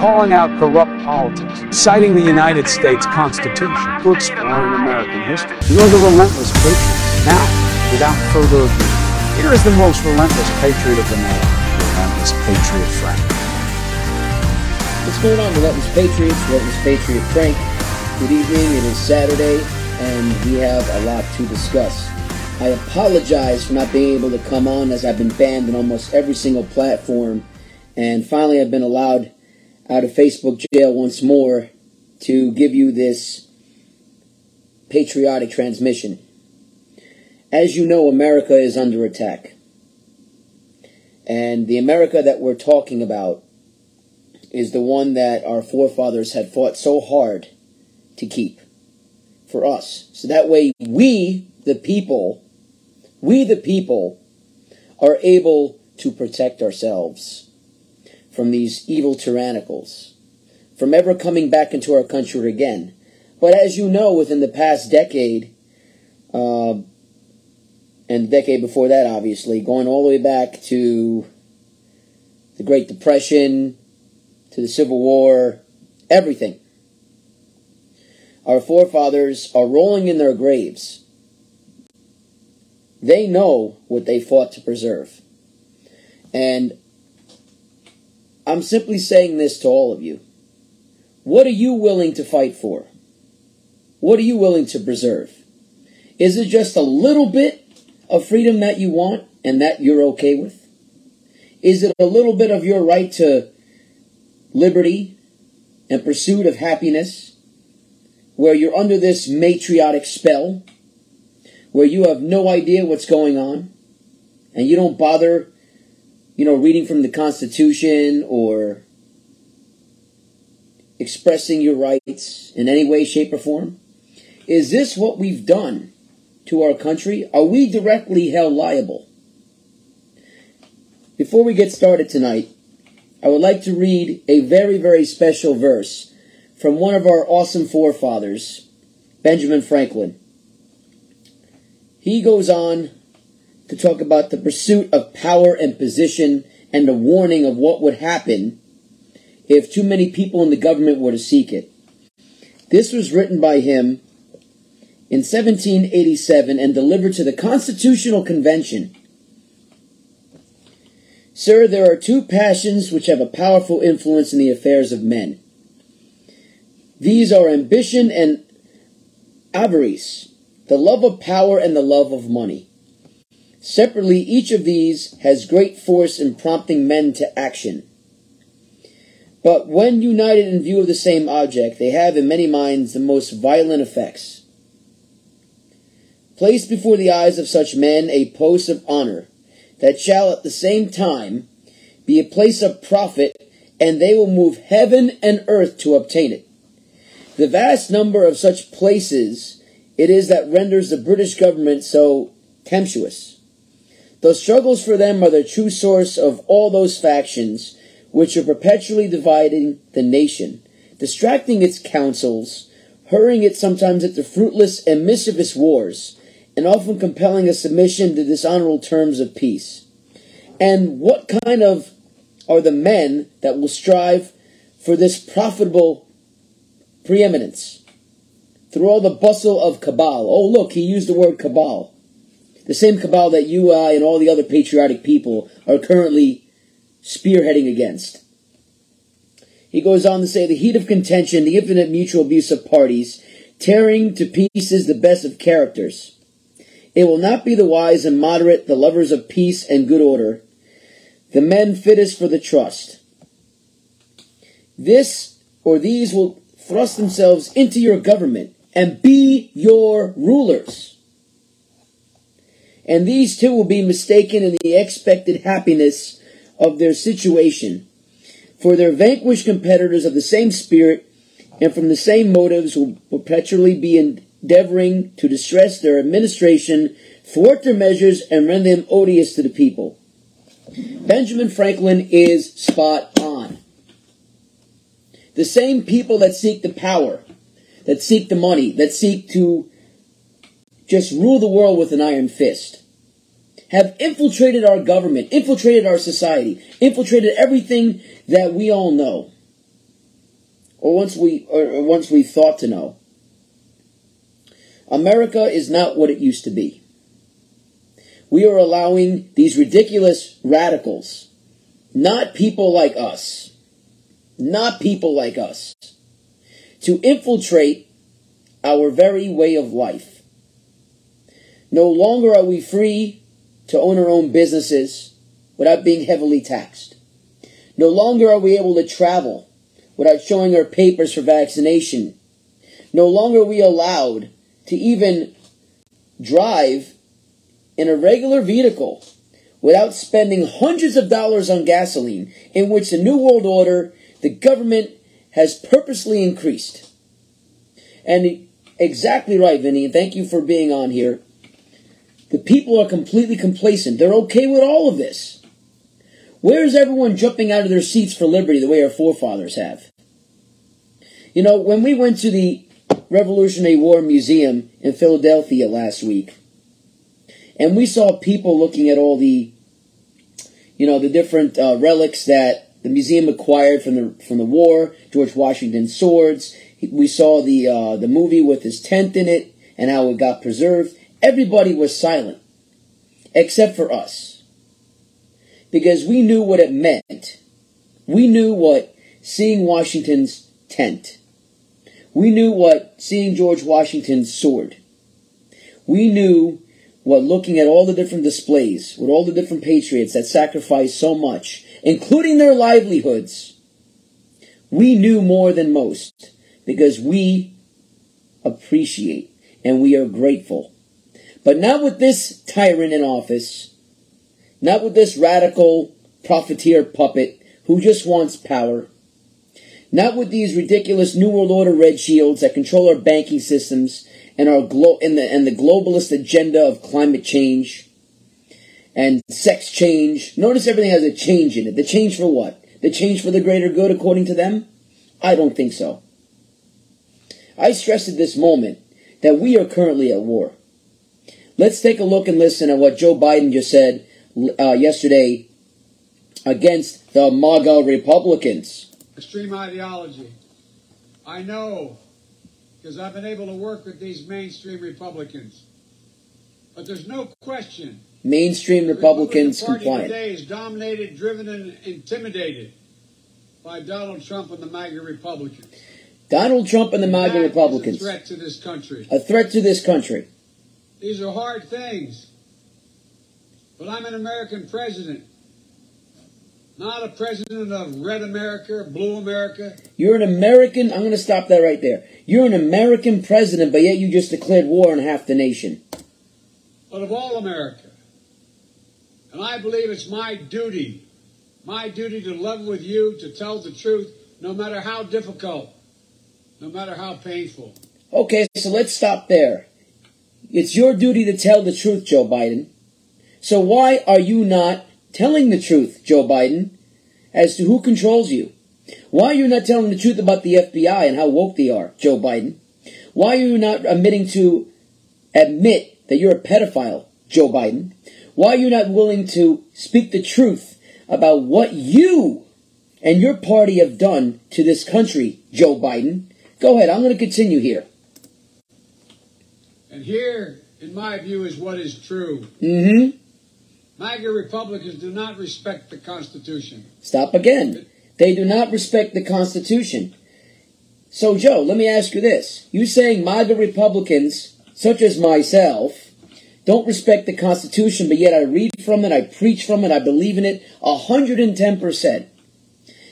calling out corrupt politics, citing the United States Constitution to exploring American history. You're the relentless patriot. Now, without further ado, here is the most relentless patriot of them all, relentless patriot Frank. What's going on, Relentless Patriots? Relentless Patriot Frank. Good evening. It is Saturday, and we have a lot to discuss. I apologize for not being able to come on as I've been banned in almost every single platform, and finally I've been allowed out of Facebook jail once more to give you this patriotic transmission. As you know, America is under attack. And the America that we're talking about is the one that our forefathers had fought so hard to keep for us. So that way we, the people, we, the people, are able to protect ourselves from these evil tyrannicals, from ever coming back into our country again. But as you know, within the past decade, uh, and the decade before that, obviously, going all the way back to the Great Depression, to the Civil War, everything. Our forefathers are rolling in their graves. They know what they fought to preserve. And I'm simply saying this to all of you. What are you willing to fight for? What are you willing to preserve? Is it just a little bit of freedom that you want and that you're okay with? Is it a little bit of your right to liberty and pursuit of happiness where you're under this matriotic spell where you have no idea what's going on and you don't bother you know reading from the constitution or expressing your rights in any way shape or form? Is this what we've done to our country? Are we directly held liable? Before we get started tonight I would like to read a very, very special verse from one of our awesome forefathers, Benjamin Franklin. He goes on to talk about the pursuit of power and position and the warning of what would happen if too many people in the government were to seek it. This was written by him in 1787 and delivered to the Constitutional Convention Sir, there are two passions which have a powerful influence in the affairs of men. These are ambition and avarice, the love of power and the love of money. Separately, each of these has great force in prompting men to action. But when united in view of the same object, they have in many minds the most violent effects. Place before the eyes of such men a post of honor, that shall at the same time be a place of profit, and they will move heaven and earth to obtain it. The vast number of such places it is that renders the British government so tempestuous. The struggles for them are the true source of all those factions which are perpetually dividing the nation, distracting its councils, hurrying it sometimes into fruitless and mischievous wars, and often compelling a submission to dishonorable terms of peace. And what kind of are the men that will strive for this profitable preeminence? Through all the bustle of cabal. Oh, look, he used the word cabal. The same cabal that you, I, and all the other patriotic people are currently spearheading against. He goes on to say the heat of contention, the infinite mutual abuse of parties, tearing to pieces the best of characters it will not be the wise and moderate, the lovers of peace and good order, the men fittest for the trust. This or these will thrust themselves into your government and be your rulers. And these too will be mistaken in the expected happiness of their situation. For their vanquished competitors of the same spirit and from the same motives will perpetually be endeavoring to distress their administration, thwart their measures, and render them odious to the people. Benjamin Franklin is spot on. The same people that seek the power, that seek the money, that seek to just rule the world with an iron fist, have infiltrated our government, infiltrated our society, infiltrated everything that we all know. or once we or once we thought to know. America is not what it used to be. We are allowing these ridiculous radicals, not people like us, not people like us, to infiltrate our very way of life. No longer are we free to own our own businesses without being heavily taxed. No longer are we able to travel without showing our papers for vaccination. No longer are we allowed to even drive in a regular vehicle without spending hundreds of dollars on gasoline, in which the New World Order, the government has purposely increased. And exactly right, Vinny, and thank you for being on here. The people are completely complacent. They're okay with all of this. Where is everyone jumping out of their seats for liberty the way our forefathers have? You know, when we went to the Revolutionary War Museum in Philadelphia last week, and we saw people looking at all the, you know, the different uh, relics that the museum acquired from the from the war, George Washington's swords. We saw the uh, the movie with his tent in it and how it got preserved. Everybody was silent, except for us, because we knew what it meant. We knew what seeing Washington's tent we knew what seeing George Washington's sword. We knew what looking at all the different displays with all the different patriots that sacrificed so much, including their livelihoods. We knew more than most because we appreciate and we are grateful. But not with this tyrant in office, not with this radical profiteer puppet who just wants power not with these ridiculous New World Order Rothschilds that control our banking systems and our glo- and the and the globalist agenda of climate change and sex change. Notice everything has a change in it. The change for what? The change for the greater good, according to them? I don't think so. I stress at this moment that we are currently at war. Let's take a look and listen at what Joe Biden just said uh, yesterday against the MAGA Republicans extreme ideology. I know because I've been able to work with these mainstream Republicans. But there's no question. Mainstream Republicans Republican compliant. today is dominated, driven, and intimidated by Donald Trump and the MAGA Republicans. Donald Trump and the MAGA That Republicans. A threat to this country. A threat to this country. These are hard things. But I'm an American president. Not a president of red America, blue America. You're an American. I'm going to stop that right there. You're an American president, but yet you just declared war on half the nation. But of all America. And I believe it's my duty, my duty to love with you, to tell the truth, no matter how difficult, no matter how painful. Okay, so let's stop there. It's your duty to tell the truth, Joe Biden. So why are you not telling the truth, Joe Biden, as to who controls you. Why are you not telling the truth about the FBI and how woke they are, Joe Biden? Why are you not admitting to admit that you're a pedophile, Joe Biden? Why are you not willing to speak the truth about what you and your party have done to this country, Joe Biden? Go ahead, I'm going to continue here. And here, in my view, is what is true. Mm-hmm. MAGA Republicans do not respect the Constitution. Stop again. They do not respect the Constitution. So, Joe, let me ask you this. You saying MAGA Republicans, such as myself, don't respect the Constitution, but yet I read from it, I preach from it, I believe in it 110%.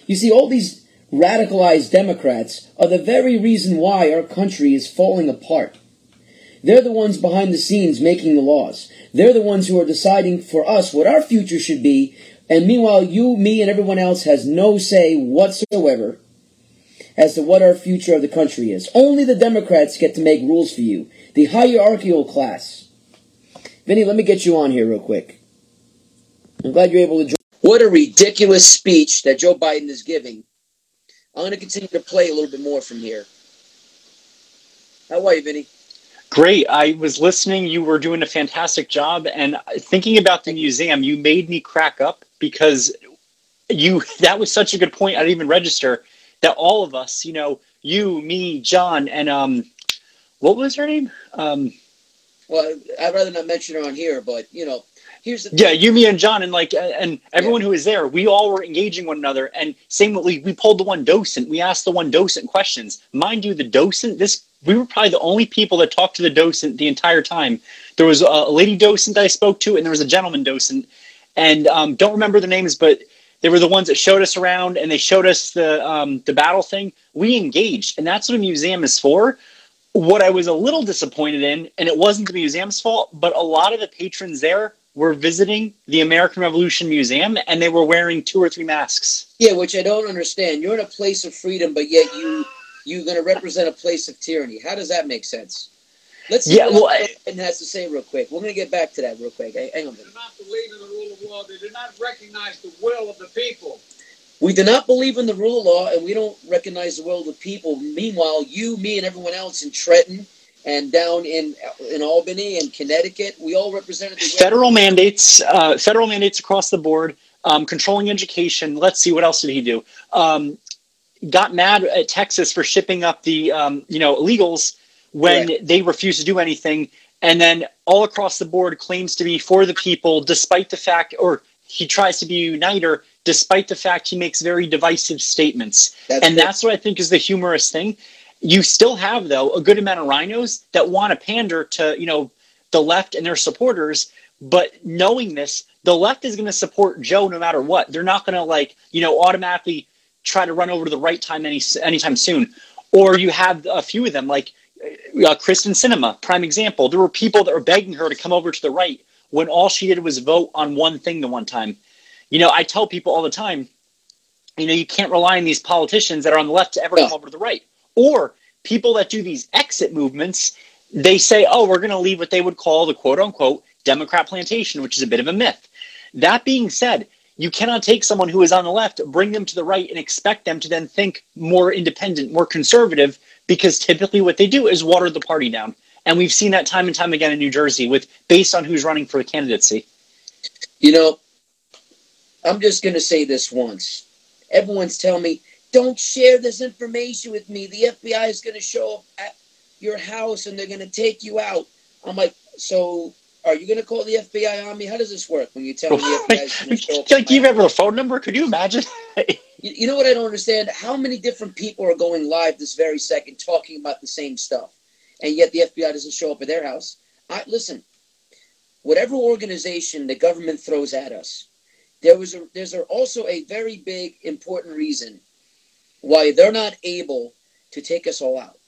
You see, all these radicalized Democrats are the very reason why our country is falling apart. They're the ones behind the scenes making the laws. They're the ones who are deciding for us what our future should be. And meanwhile, you, me, and everyone else has no say whatsoever as to what our future of the country is. Only the Democrats get to make rules for you. The hierarchical class. Vinny, let me get you on here real quick. I'm glad you're able to join. What a ridiculous speech that Joe Biden is giving. I'm going to continue to play a little bit more from here. How are you, Vinny? Great. I was listening. You were doing a fantastic job. And thinking about the museum, you made me crack up because you that was such a good point. I didn't even register that all of us, you know, you, me, John, and um, what was her name? Um, Well, I'd rather not mention her on here, but you know, here's the yeah, you, me, and John, and like, and everyone who was there, we all were engaging one another. And same with we, we pulled the one docent, we asked the one docent questions. Mind you, the docent, this we were probably the only people that talked to the docent the entire time. There was a lady docent I spoke to, and there was a gentleman docent, and um, don't remember the names, but they were the ones that showed us around and they showed us the um, the battle thing. We engaged, and that's what a museum is for. What I was a little disappointed in, and it wasn't the museum's fault, but a lot of the patrons there were visiting the American Revolution Museum, and they were wearing two or three masks. Yeah, which I don't understand. You're in a place of freedom, but yet you you're going to represent a place of tyranny. How does that make sense? Let's see Yeah, what well, Al I- Biden has to say real quick. We're going to get back to that real quick. Hang hang on. a They do not believe in the rule of law. They do not recognize the will of the people. We do not believe in the rule of law, and we don't recognize the will of the people. Meanwhile, you, me, and everyone else in Trenton and down in in Albany and Connecticut, we all represented the Federal mandates, uh, federal mandates across the board, um, controlling education. Let's see, what else did he do? Um, got mad at Texas for shipping up the um, you know illegals when they refused to do anything, and then all across the board claims to be for the people, despite the fact, or he tries to be a uniter, despite the fact he makes very divisive statements. That's and good. that's what I think is the humorous thing. You still have though a good amount of RINOs that want to pander to you know the left and their supporters, but knowing this, the left is going to support Joe no matter what. They're not going to like you know automatically try to run over to the right time any anytime soon. Or you have a few of them like uh, Kyrsten Sinema, prime example. There were people that were begging her to come over to the right when all she did was vote on one thing the one time. You know, I tell people all the time, you know, you can't rely on these politicians that are on the left to ever Yeah. come over to the right. Or people that do these exit movements, they say, oh, we're going to leave what they would call the quote unquote Democrat plantation, which is a bit of a myth. That being said, you cannot take someone who is on the left, bring them to the right, and expect them to then think more independent, more conservative, because typically what they do is water the party down. And we've seen that time and time again in New Jersey with based on who's running for the candidacy. You know, I'm just going to say this once. Everyone's telling me, don't share this information with me. The FBI is going to show up at your house and they're going to take you out. I'm like, so are you going to call the FBI on me? How does this work when you tell me the FBI is going to show up? like, do you have a phone number? Could you imagine? You, you know what I don't understand? How many different people are going live this very second talking about the same stuff, and yet the FBI doesn't show up at their house? I listen. Whatever organization the government throws at us, there was a, there's also a very big important reason why they're not able to take us all out,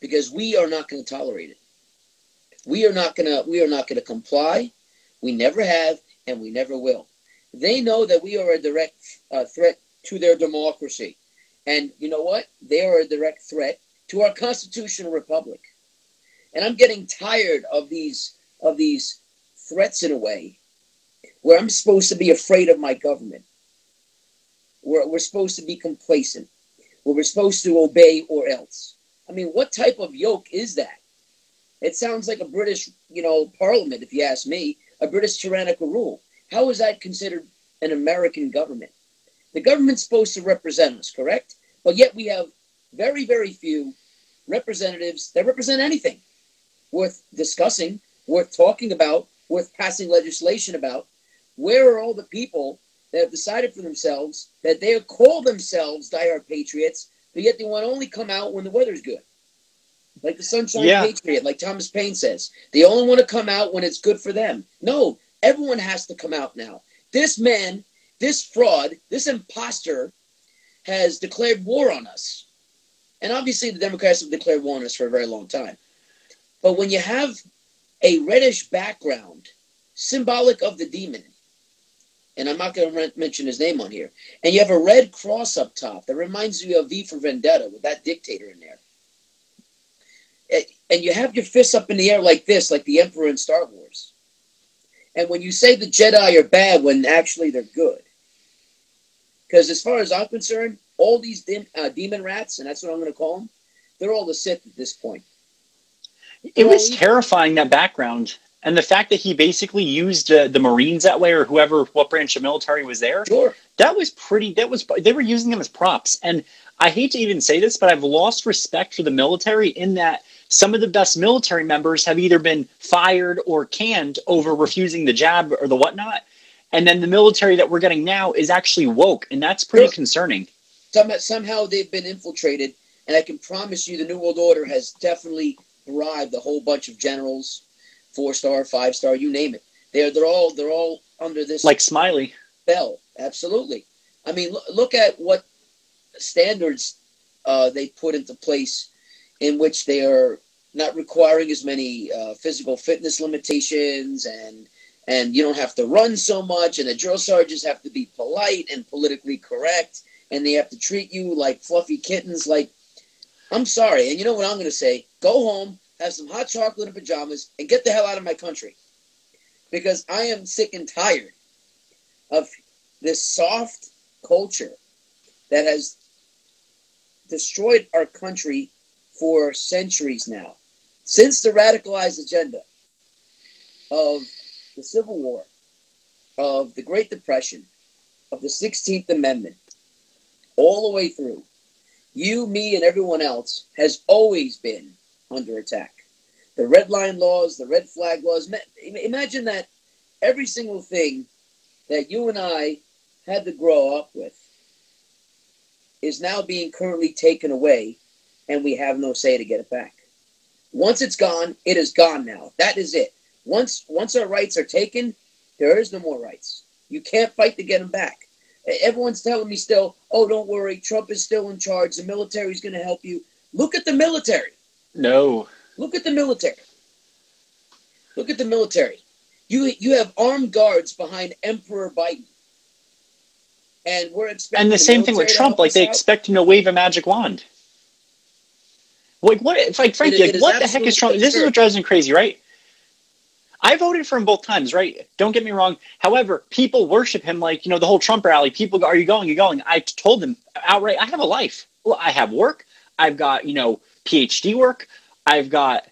because we are not going to tolerate it. We are not going to we are not going to comply. We never have, and we never will. They know that we are a direct uh, threat to their democracy. And you know what? They are a direct threat to our constitutional republic. And I'm getting tired of these of these threats in a way where I'm supposed to be afraid of my government. Where we're supposed to be complacent. We're supposed to obey or else. I mean, what type of yoke is that? It sounds like a British, you know, parliament, if you ask me, a British tyrannical rule. How is that considered an American government? The government's supposed to represent us, correct? But yet we have very, very few representatives that represent anything worth discussing, worth talking about, worth passing legislation about. Where are all the people that have decided for themselves that they call themselves diehard patriots, but yet they want to only come out when the weather's good? Like the Sunshine Yeah. Patriot, like Thomas Paine says. They only want to come out when it's good for them. No, everyone has to come out now. This man, this fraud, this imposter has declared war on us. And obviously, the Democrats have declared war on us for a very long time. But when you have a reddish background, symbolic of the demon, and I'm not going to mention his name on here, and you have a red cross up top that reminds you of V for Vendetta with that dictator in there. And you have your fists up in the air like this, like the Emperor in Star Wars. And when you say the Jedi are bad, when actually they're good. Because as far as I'm concerned, all these dim, uh, demon rats, and that's what I'm going to call them, they're all the Sith at this point. It was terrifying that background. And the fact that he basically used uh, the Marines that way, or whoever, what branch of military was there, Sure. that was pretty. That was they were using them as props. And I hate to even say this, but I've lost respect for the military in that some of the best military members have either been fired or canned over refusing the jab or the whatnot. And then the military that we're getting now is actually woke, and that's pretty Sure. concerning. Some, somehow they've been infiltrated, and I can promise you the New World Order has definitely bribed a whole bunch of generals, four star, five star, you name it. They're they're all they're all under this Like Smiley. bell. Absolutely. I mean, look, look at what standards uh, they put into place in which they are not requiring as many uh, physical fitness limitations and and you don't have to run so much and the drill sergeants have to be polite and politically correct and they have to treat you like fluffy kittens like i'm sorry and you know what i'm going to say go home have some hot chocolate and pajamas and get the hell out of my country because i am sick and tired of this soft culture that has destroyed our country for centuries now. Since the radicalized agenda of the Civil War, of the Great Depression, of the 16th Amendment, all the way through, you, me, and everyone else has always been under attack. The red line laws, the red flag laws. Imagine that every single thing that you and I had to grow up with is now being currently taken away, and we have no say to get it back. Once it's gone, it is gone now. That is it. Once once our rights are taken, there is no more rights. You can't fight to get them back. Everyone's telling me still, oh, don't worry, Trump is still in charge. The military's going to help you. Look at the military. No. Look at the military. Look at the military. You you have armed guards behind Emperor Biden, and we're expecting. And the same thing with Trump, like they out? expect him to wave a magic wand. Like what? It's like it like what the heck is Trump? This is what drives me crazy, right? I voted for him both times, right? Don't get me wrong. However, people worship him like you know the whole Trump rally. People go, "Are you going? Are you going?" I told them outright, "I have a life. Well, I have work. I've got you know PhD work. I've got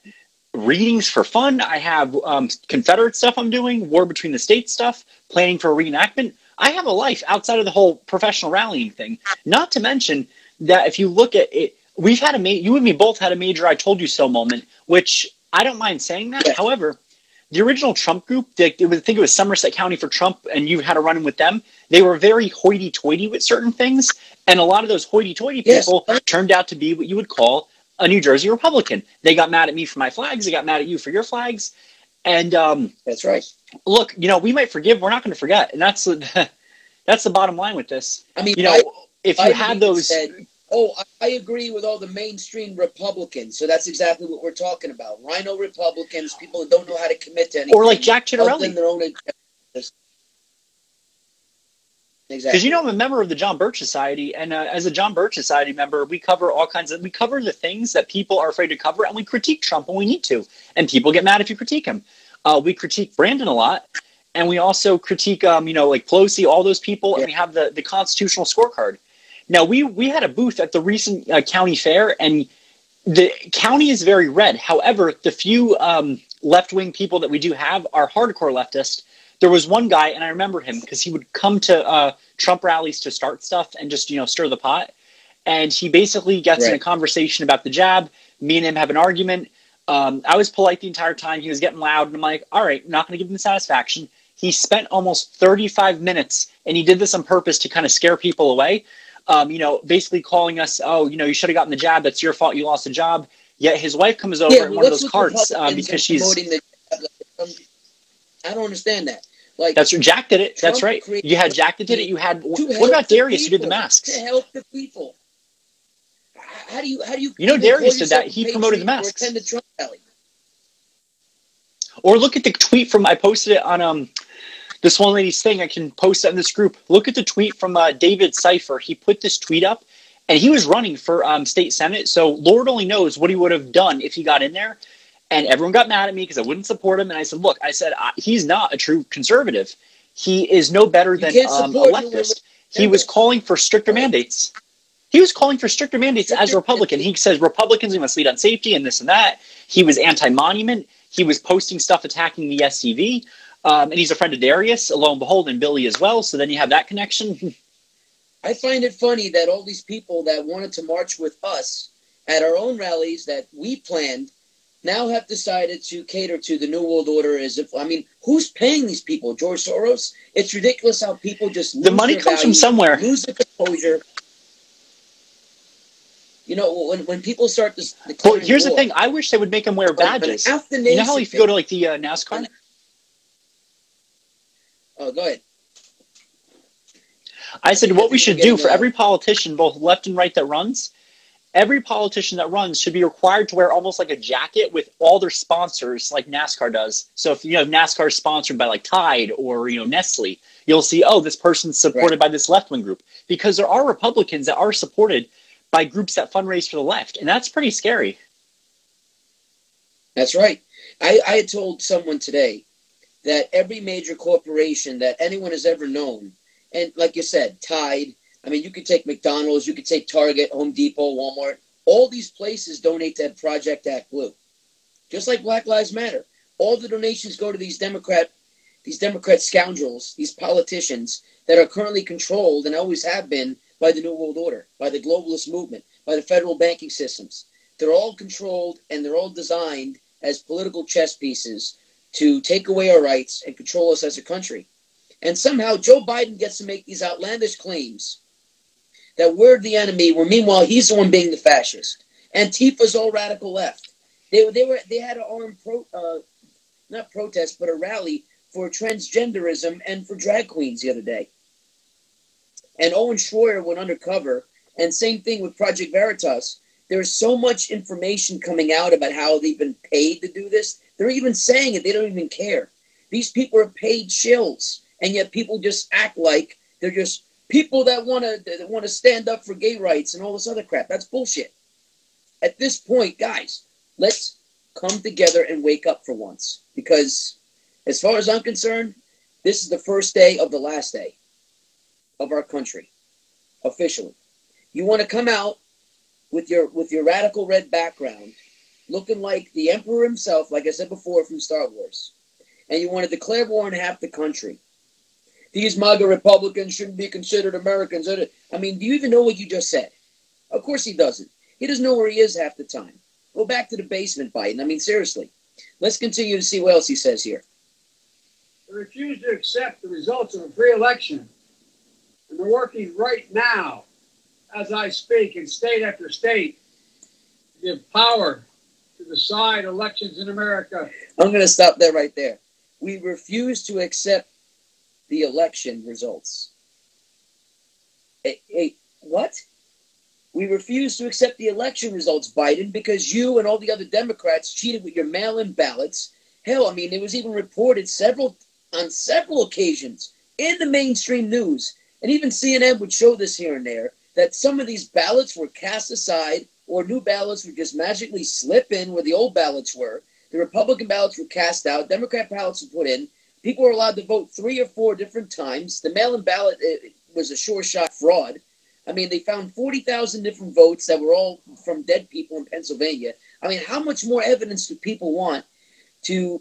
readings for fun. I have um, Confederate stuff I'm doing, war between the states stuff, planning for a reenactment. I have a life outside of the whole professional rallying thing. Not to mention that if you look at it, we've had a ma- you and me both had a major "I told you so" moment, which I don't mind saying that. However, the original Trump group, they, it was, I think it was Somerset County for Trump, and you had a run in with them. They were very hoity-toity with certain things, and a lot of those hoity-toity Yes. people turned out to be what you would call a New Jersey Republican. They got mad at me for my flags. They got mad at you for your flags. And um, That's right. look, you know, we might forgive. We're not going to forget, and that's the that's the bottom line with this. I mean, You know, I, if you Biden had those, said, "Oh, I, I agree with all the mainstream Republicans." So that's exactly what we're talking about: RINO Republicans, people that don't know how to commit to anything, or like Jack Ciattarelli, their own. Exactly. because you know I'm a member of the John Birch Society, and uh, as a John Birch Society member, we cover all kinds of we cover the things that people are afraid to cover, and we critique Trump when we need to, and people get mad if you critique him. Uh, we critique Brandon a lot, and we also critique, um, you know, like Pelosi, all those people, and we have the the constitutional scorecard. Now we we had a booth at the recent uh, county fair, and the county is very red. However, the few um, left wing people that we do have are hardcore leftist. There was one guy, and I remember him because he would come to uh, Trump rallies to start stuff and just you know stir the pot. And he basically gets in a conversation about the jab. Me and him have an argument. Um, I was polite the entire time. He was getting loud, and I'm like, "All right, not going to give him the satisfaction." He spent almost 35 minutes, and he did this on purpose to kind of scare people away. Um, you know, basically calling us, "Oh, you know, you should have gotten the jab. That's your fault. You lost the job." Yet his wife comes over yeah, in one of those carts uh, because she's the. um, I don't understand that. Like That's Jack did it. That's right. You had Jack that did it. You had what about Darius who did the masks? To help the people. How do you how do you You know Darius did that. He promoted the masks. Attend a Trump rally? Or look at the tweet from I posted it on um this one lady's thing. I can post it in this group. Look at the tweet from uh, David Cipher. He put this tweet up, and he was running for um, state senate. So Lord only knows what he would have done if he got in there. And everyone got mad at me because I wouldn't support him. And I said, look, I said I, he's not a true conservative. He is no better than um, a leftist. He was calling for stricter mandates. He was calling for stricter mandates as a Republican. He says Republicans we must lead on safety and this and that. He was anti-monument. He was posting stuff attacking the SCV, um, and he's a friend of Darius, lo and behold, and Billy as well. So then you have that connection. I find it funny that all these people that wanted to march with us at our own rallies that we planned now have decided to cater to the New World Order as if I mean, who's paying these people? George Soros? It's ridiculous how people just lose the money comes from somewhere. lose the composure. You know, when, when people start this, Well, here's the thing. I wish they would make them wear badges. half the You know how if you go to like the uh, NASCAR, Oh, go ahead. I said what we should do for every politician, both left and right, that runs. Every politician that runs should be required to wear almost like a jacket with all their sponsors, like NASCAR does. So if you know NASCAR is sponsored by like Tide or you know Nestle, you'll see oh this person's supported Right. by this left wing group because there are Republicans that are supported by groups that fundraise for the left, and that's pretty scary. That's right. I, I had told someone today that every major corporation that anyone has ever known, and like you said, Tide, I mean, you could take McDonald's, you could take Target, Home Depot, Walmart, all these places donate to Project Act Blue. Just like Black Lives Matter. All the donations go to these Democrat these Democrat scoundrels, these politicians that are currently controlled and always have been by the New World Order, by the globalist movement, by the federal banking systems. They're all controlled and they're all designed as political chess pieces to take away our rights and control us as a country. And somehow Joe Biden gets to make these outlandish claims that we're the enemy, where meanwhile he's the one being the fascist. Antifa's all radical left. They, they were they had an armed pro, uh, not protest, but a rally for transgenderism and for drag queens the other day. And Owen Schroyer went undercover, and same thing with Project Veritas. There's so much information coming out about how they've been paid to do this. They're even saying it, they don't even care. These people are paid shills, and yet people just act like they're just people that want to that want to stand up for gay rights and all this other crap. That's bullshit. At this point, guys, let's come together and wake up for once because as far as I'm concerned, this is the first day of the last day of our country, officially. You want to come out with your with your radical red background, looking like the emperor himself, like I said before from Star Wars, and you want to declare war on half the country. These MAGA Republicans shouldn't be considered Americans. I mean, do you even know what you just said? Of course he doesn't. He doesn't know where he is half the time. Go back to the basement, Biden. I mean, seriously. Let's continue to see what else he says here. They refuse to accept the results of a free election. And they're working right now, as I speak, in state after state, to give power to decide elections in America. I'm going to stop there right there. We refuse to accept the election results. Hey, hey, what? We refuse to accept the election results, Biden, because you and all the other Democrats cheated with your mail-in ballots. Hell, I mean, it was even reported several on several occasions in the mainstream news, and even CNN would show this here and there that some of these ballots were cast aside, or new ballots would just magically slip in where the old ballots were. The Republican ballots were cast out. Democrat ballots were put in. People were allowed to vote three or four different times. The mail-in ballot it, was a sure shot fraud. I mean, they found 40,000 different votes that were all from dead people in Pennsylvania. I mean, how much more evidence do people want to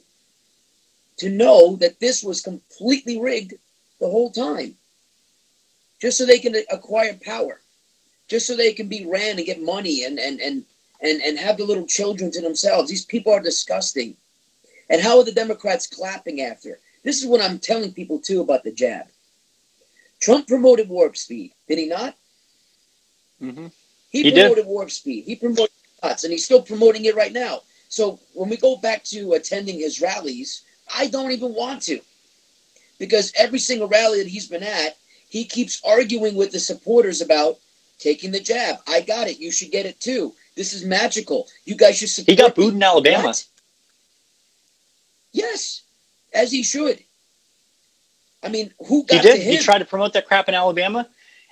to know that this was completely rigged the whole time? Just so they can acquire power. Just so they can be ran and get money and and and and, and have the little children to themselves. These people are disgusting. And how are the Democrats clapping after? This is what I'm telling people too about the jab. Trump promoted warp speed, did he not? Mm-hmm. He, He did. promoted warp speed. He promoted cuts, and he's still promoting it right now. So when we go back to attending his rallies, I don't even want to, because every single rally that he's been at, he keeps arguing with the supporters about taking the jab. I got it. You should get it too. This is magical. You guys should support. He got me." booed in Alabama. What? Yes, as he should. I mean, who He got to did. He tried to promote that crap in Alabama.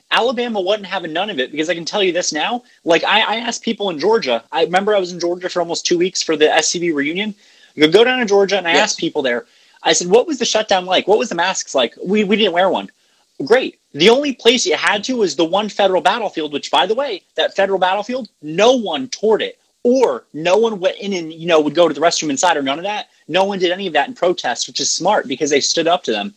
Alabama wasn't having none of it because I can tell you this now. Like I, I asked people in Georgia. I remember I was in Georgia for almost two weeks for the SCV reunion. I go- go down to Georgia and I Yes. asked people there. I said, "What was the shutdown like? What was the masks like?" We we didn't wear one. Great. The only place you had to was the one federal battlefield. Which, by the way, that federal battlefield, no one toured it. or no one went in and you know would go to the restroom inside or none of that. No one did any of that in protest, which is smart because they stood up to them.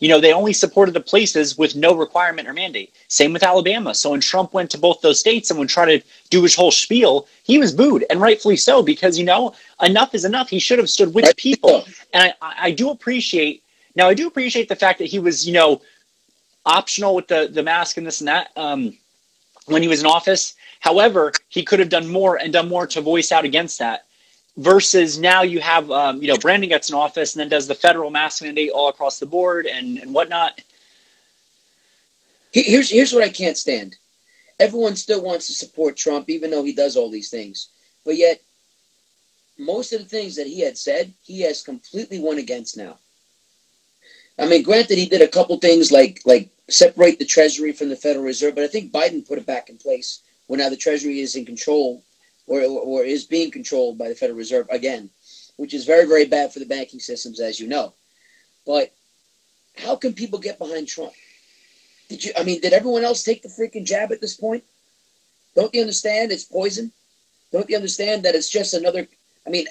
You know, they only supported the places with no requirement or mandate. Same with Alabama. So when Trump went to both those states and would try to do his whole spiel, he was booed, and rightfully so, because you know, enough is enough. He should have stood with people. And I, I do appreciate now I do appreciate the fact that he was, you know, optional with the the mask and this and that um, when he was in office. However, he could have done more and done more to voice out against that. Versus now you have, um, you know, Brandon gets an office and then does the federal mask mandate all across the board and, and whatnot. Here's here's what I can't stand. Everyone still wants to support Trump, even though he does all these things. But yet, most of the things that he had said, he has completely won against now. I mean, granted, he did a couple things like like separate the Treasury from the Federal Reserve, but I think Biden put it back in place when now the Treasury is in control or, or is being controlled by the Federal Reserve again, which is very, very bad for the banking systems, as you know. But how can people get behind Trump? Did you? I mean, did everyone else take the freaking jab at this point? Don't you understand it's poison? Don't you understand that it's just another? I mean,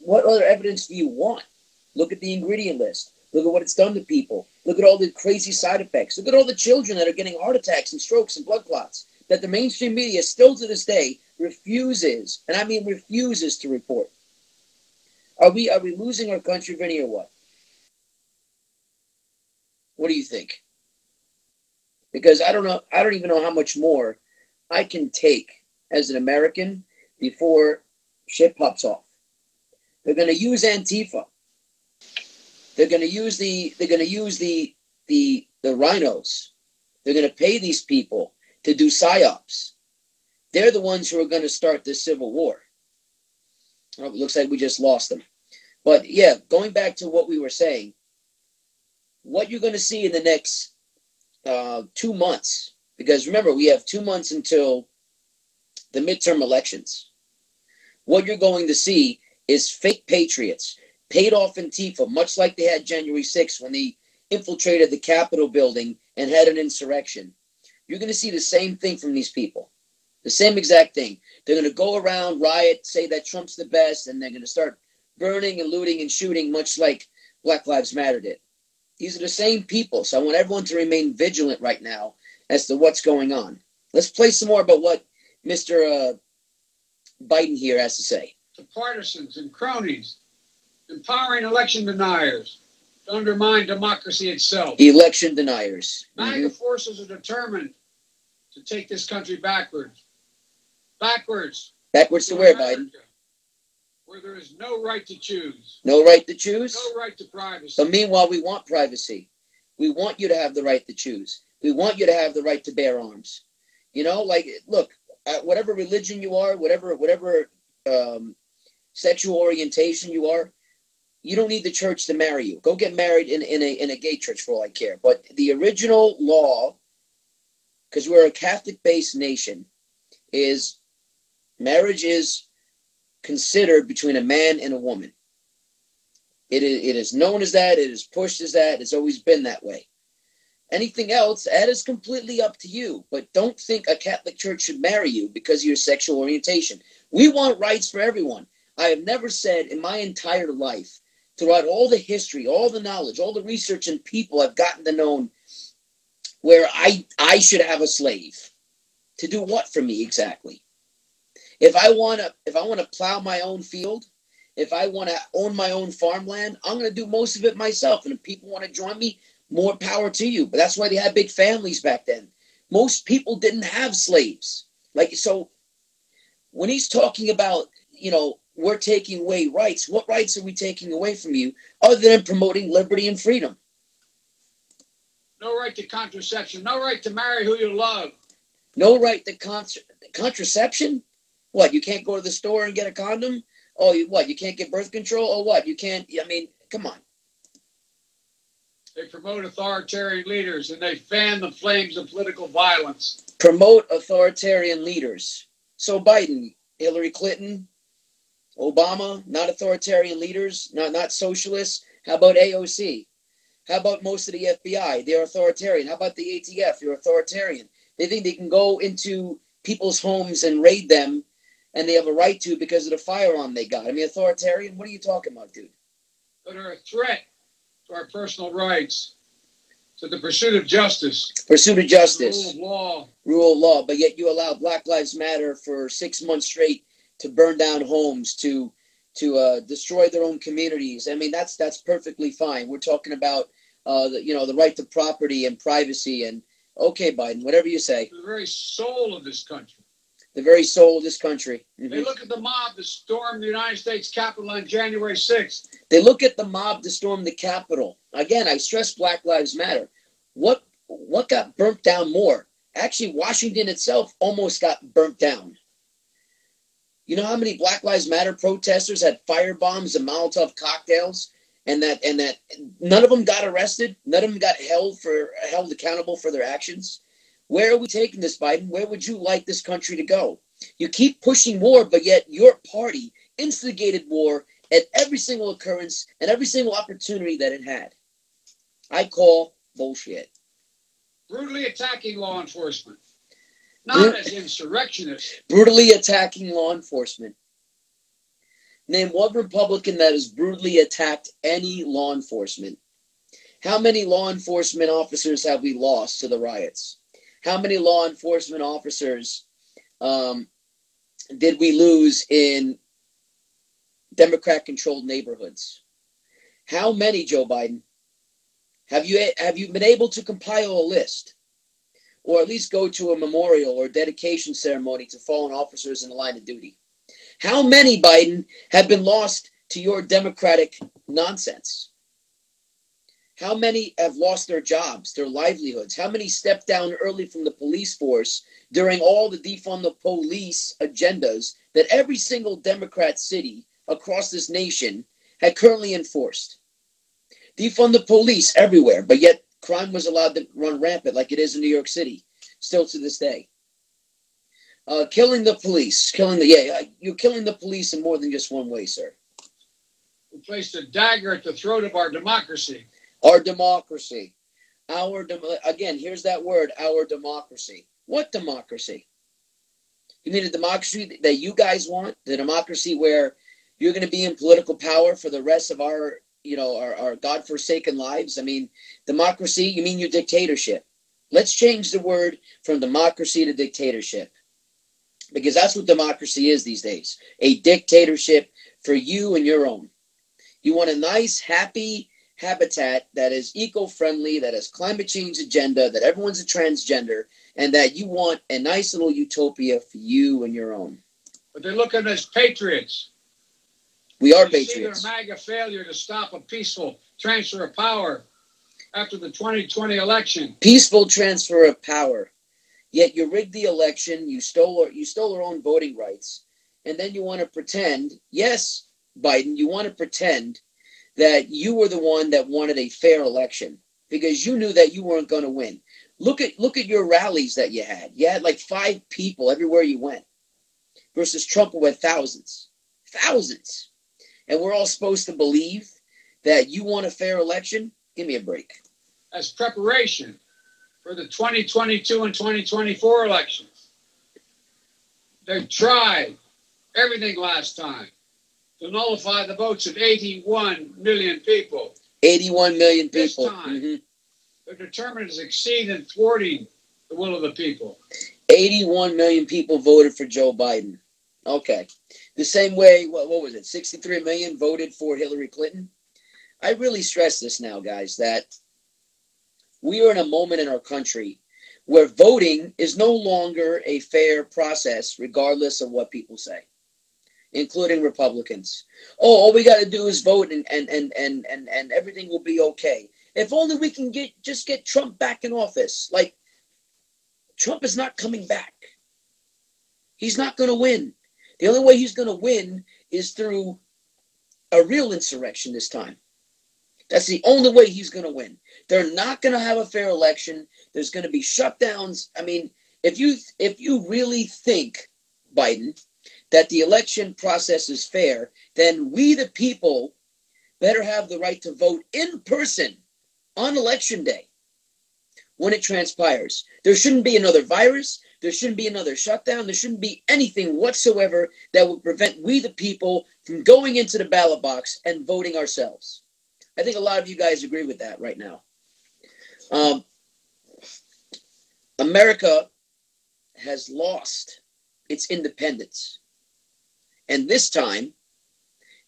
what other evidence do you want? Look at the ingredient list. Look at what it's done to people. Look at all the crazy side effects. Look at all the children that are getting heart attacks and strokes and blood clots that the mainstream media still to this day refuses, and I mean refuses to report. Are we are we losing our country, Vinny, or what? What do you think? Because I don't know, I don't even know how much more I can take as an American before shit pops off. They're going to use Antifa. They're going to use the they're going to use the the the RINOs. They're going to pay these people to do psyops. They're the ones who are going to start this civil war. Oh, it looks like we just lost them. But yeah, going back to what we were saying, what you're going to see in the next uh, two months, because remember, we have two months until the midterm elections. What you're going to see is fake patriots paid off Antifa, much like they had January 6th when they infiltrated the Capitol building and had an insurrection. You're going to see the same thing from these people. The same exact thing. They're going to go around, riot, say that Trump's the best, and they're going to start burning and looting and shooting, much like Black Lives Matter did. These are the same people. So I want everyone to remain vigilant right now as to what's going on. Let's play some more about what Mr. Uh, Biden here has to say. The partisans and cronies, empowering election deniers, to undermine democracy itself. Election deniers. MAGA mm-hmm. forces are determined to take this country backwards. Backwards. Backwards to, to where, America, Biden? Where there is no right to choose. No right to choose? No right to privacy. But meanwhile, we want privacy. We want you to have the right to choose. We want you to have the right to bear arms. You know, like, look, whatever religion you are, whatever, whatever um, sexual orientation you are, you don't need the church to marry you. Go get married in, in a in a gay church for all I care. But the original law, because we're a Catholic based nation, is marriage is considered between a man and a woman. It is, it is known as that, it is pushed as that, it's always been that way. Anything else, that is completely up to you. But don't think a Catholic church should marry you because of your sexual orientation. We want rights for everyone. I have never said in my entire life throughout all the history, all the knowledge, all the research and people I've gotten to know where I I should have a slave. To do what for me exactly? If I want to if I want to plow my own field, if I want to own my own farmland, I'm going to do most of it myself. And if people want to join me, more power to you. But that's why they had big families back then. Most people didn't have slaves. Like so when he's talking about, you know, we're taking away rights. What rights are we taking away from you other than promoting liberty and freedom? No right to contraception. No right to marry who you love. No right to con- contraception? What, you can't go to the store and get a condom? Oh, you, what, you can't get birth control? Or what, you can't, I mean, come on. They promote authoritarian leaders and they fan the flames of political violence. Promote authoritarian leaders. So Biden, Hillary Clinton, Obama, not authoritarian leaders, not, not socialists. How about AOC? How about most of the FBI? They're authoritarian. How about the ATF? They're authoritarian. They think they can go into people's homes and raid them and they have a right to because of the firearm they got. I mean, authoritarian? What are you talking about, dude? That are a threat to our personal rights, to the pursuit of justice, Pursuit of justice, rule of law. rule of law, but yet you allow Black Lives Matter for six months straight to burn down homes, to to uh, destroy their own communities. I mean, that's that's perfectly fine. We're talking about uh, the, you know the right to property and privacy and okay, Biden, whatever you say, the very soul of this country. The very soul of this country. Mhm. They look at the mob that stormed the United States Capitol on January 6th. They look at the mob to storm the Capitol. Again, I stress Black Lives Matter. What what got burnt down more? Actually, Washington itself almost got burnt down. You know how many Black Lives Matter protesters had fire bombs and Molotov cocktails, and that and that none of them got arrested, none of them got held for held accountable for their actions. Where are we taking this, Biden? Where would you like this country to go? You keep pushing war, but yet your party instigated war at every single occurrence and every single opportunity that it had. I call bullshit. brutally attacking law enforcement, not as insurrectionists, Brutally attacking law enforcement. Name one Republican that has brutally attacked any law enforcement. How many law enforcement officers have we lost to the riots? How many law enforcement officers um, did we lose in Democrat controlled neighborhoods? How many, Joe Biden? Have you have you been able to compile a list, or at least go to a memorial or dedication ceremony to fallen officers in the line of duty? How many, Biden, have been lost to your Democratic nonsense? How many have lost their jobs, their livelihoods? How many stepped down early from the police force during all the defund the police agendas that every single Democrat city across this nation had currently enforced? Defund the police everywhere, but yet crime was allowed to run rampant like it is in New York City, still to this day. Uh, killing the police, killing the yeah, you're killing the police in more than just one way, sir. who placed a dagger at the throat of our democracy. Our democracy, our dem- again, here's that word, our democracy. What democracy? You mean a democracy that you guys want? The democracy where you're going to be in political power for the rest of our, you know, our, our godforsaken lives? I mean, democracy. You mean your dictatorship? Let's change the word from democracy to dictatorship because that's what democracy is these days a dictatorship for you and your own. You want a nice, happy habitat that is eco-friendly, that has climate change agenda, that everyone's a transgender, and that you want a nice little utopia for you and your own. But they look at as patriots. We are They see their. MAGA failure to stop a peaceful transfer of power after the 2020 election. Peaceful transfer of power. Yet you rigged the election, you stole you stole our own voting rights, and then you want to pretend, yes, Biden, you want to pretend that you were the one that wanted a fair election because you knew that you weren't going to win. Look at look at your rallies that you had. You had like five people everywhere you went, versus Trump who had thousands, thousands, and we're all supposed to believe that you want a fair election. Give me a break. as preparation for the 2022 and 2024 elections. They tried everything last time to nullify the votes of 81 million people. 81 million people. This time. Mhm. They're determined to succeed in thwarting the will of the people. 81 million people voted for Joe Biden. Okay. The same way, what, what was it? 63 million voted for Hillary Clinton. I really stress this now, guys, that we are in a moment in our country where voting is no longer a fair process, regardless of what people say, including Republicans. Oh, all we got to do is vote and, and, and, and, and, and everything will be okay. If only we can get just get Trump back in office. Like, Trump is not coming back. He's not going to win. The only way he's going to win is through a real insurrection this time. That's the only way he's going to win. They're not going to have a fair election. There's going to be shutdowns. I mean, if you if you really think Biden that the election process is fair, then we the people better have the right to vote in person on election day when it transpires. There shouldn't be another virus. There shouldn't be another shutdown. There shouldn't be anything whatsoever that would prevent we, the people, from going into the ballot box and voting ourselves. I think a lot of you guys agree with that right now. Um, America has lost its independence. And this time,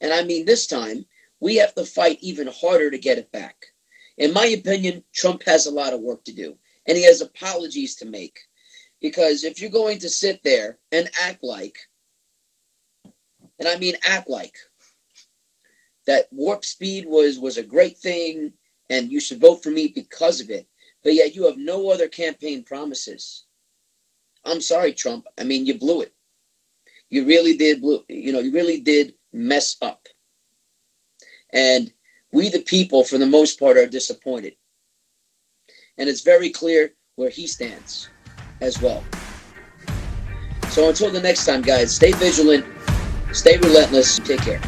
and I mean this time, we have to fight even harder to get it back. In my opinion, Trump has a lot of work to do, and he has apologies to make. Because if you're going to sit there and act like, and I mean act like, that warp speed was was a great thing and you should vote for me because of it, but yet you have no other campaign promises. I'm sorry, Trump. I mean, you blew it. You really did, you know, you really did mess up. And we, the people, for the most part, are disappointed. And it's very clear where he stands as well. So until the next time, guys, stay vigilant, stay relentless, take care.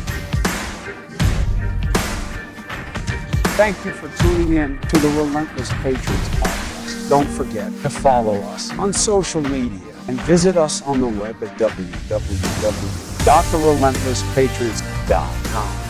Thank you for tuning in to the Relentless Patriots podcast. Don't forget to follow us on social media and visit us on the web at www.therelentlesspatriots.com.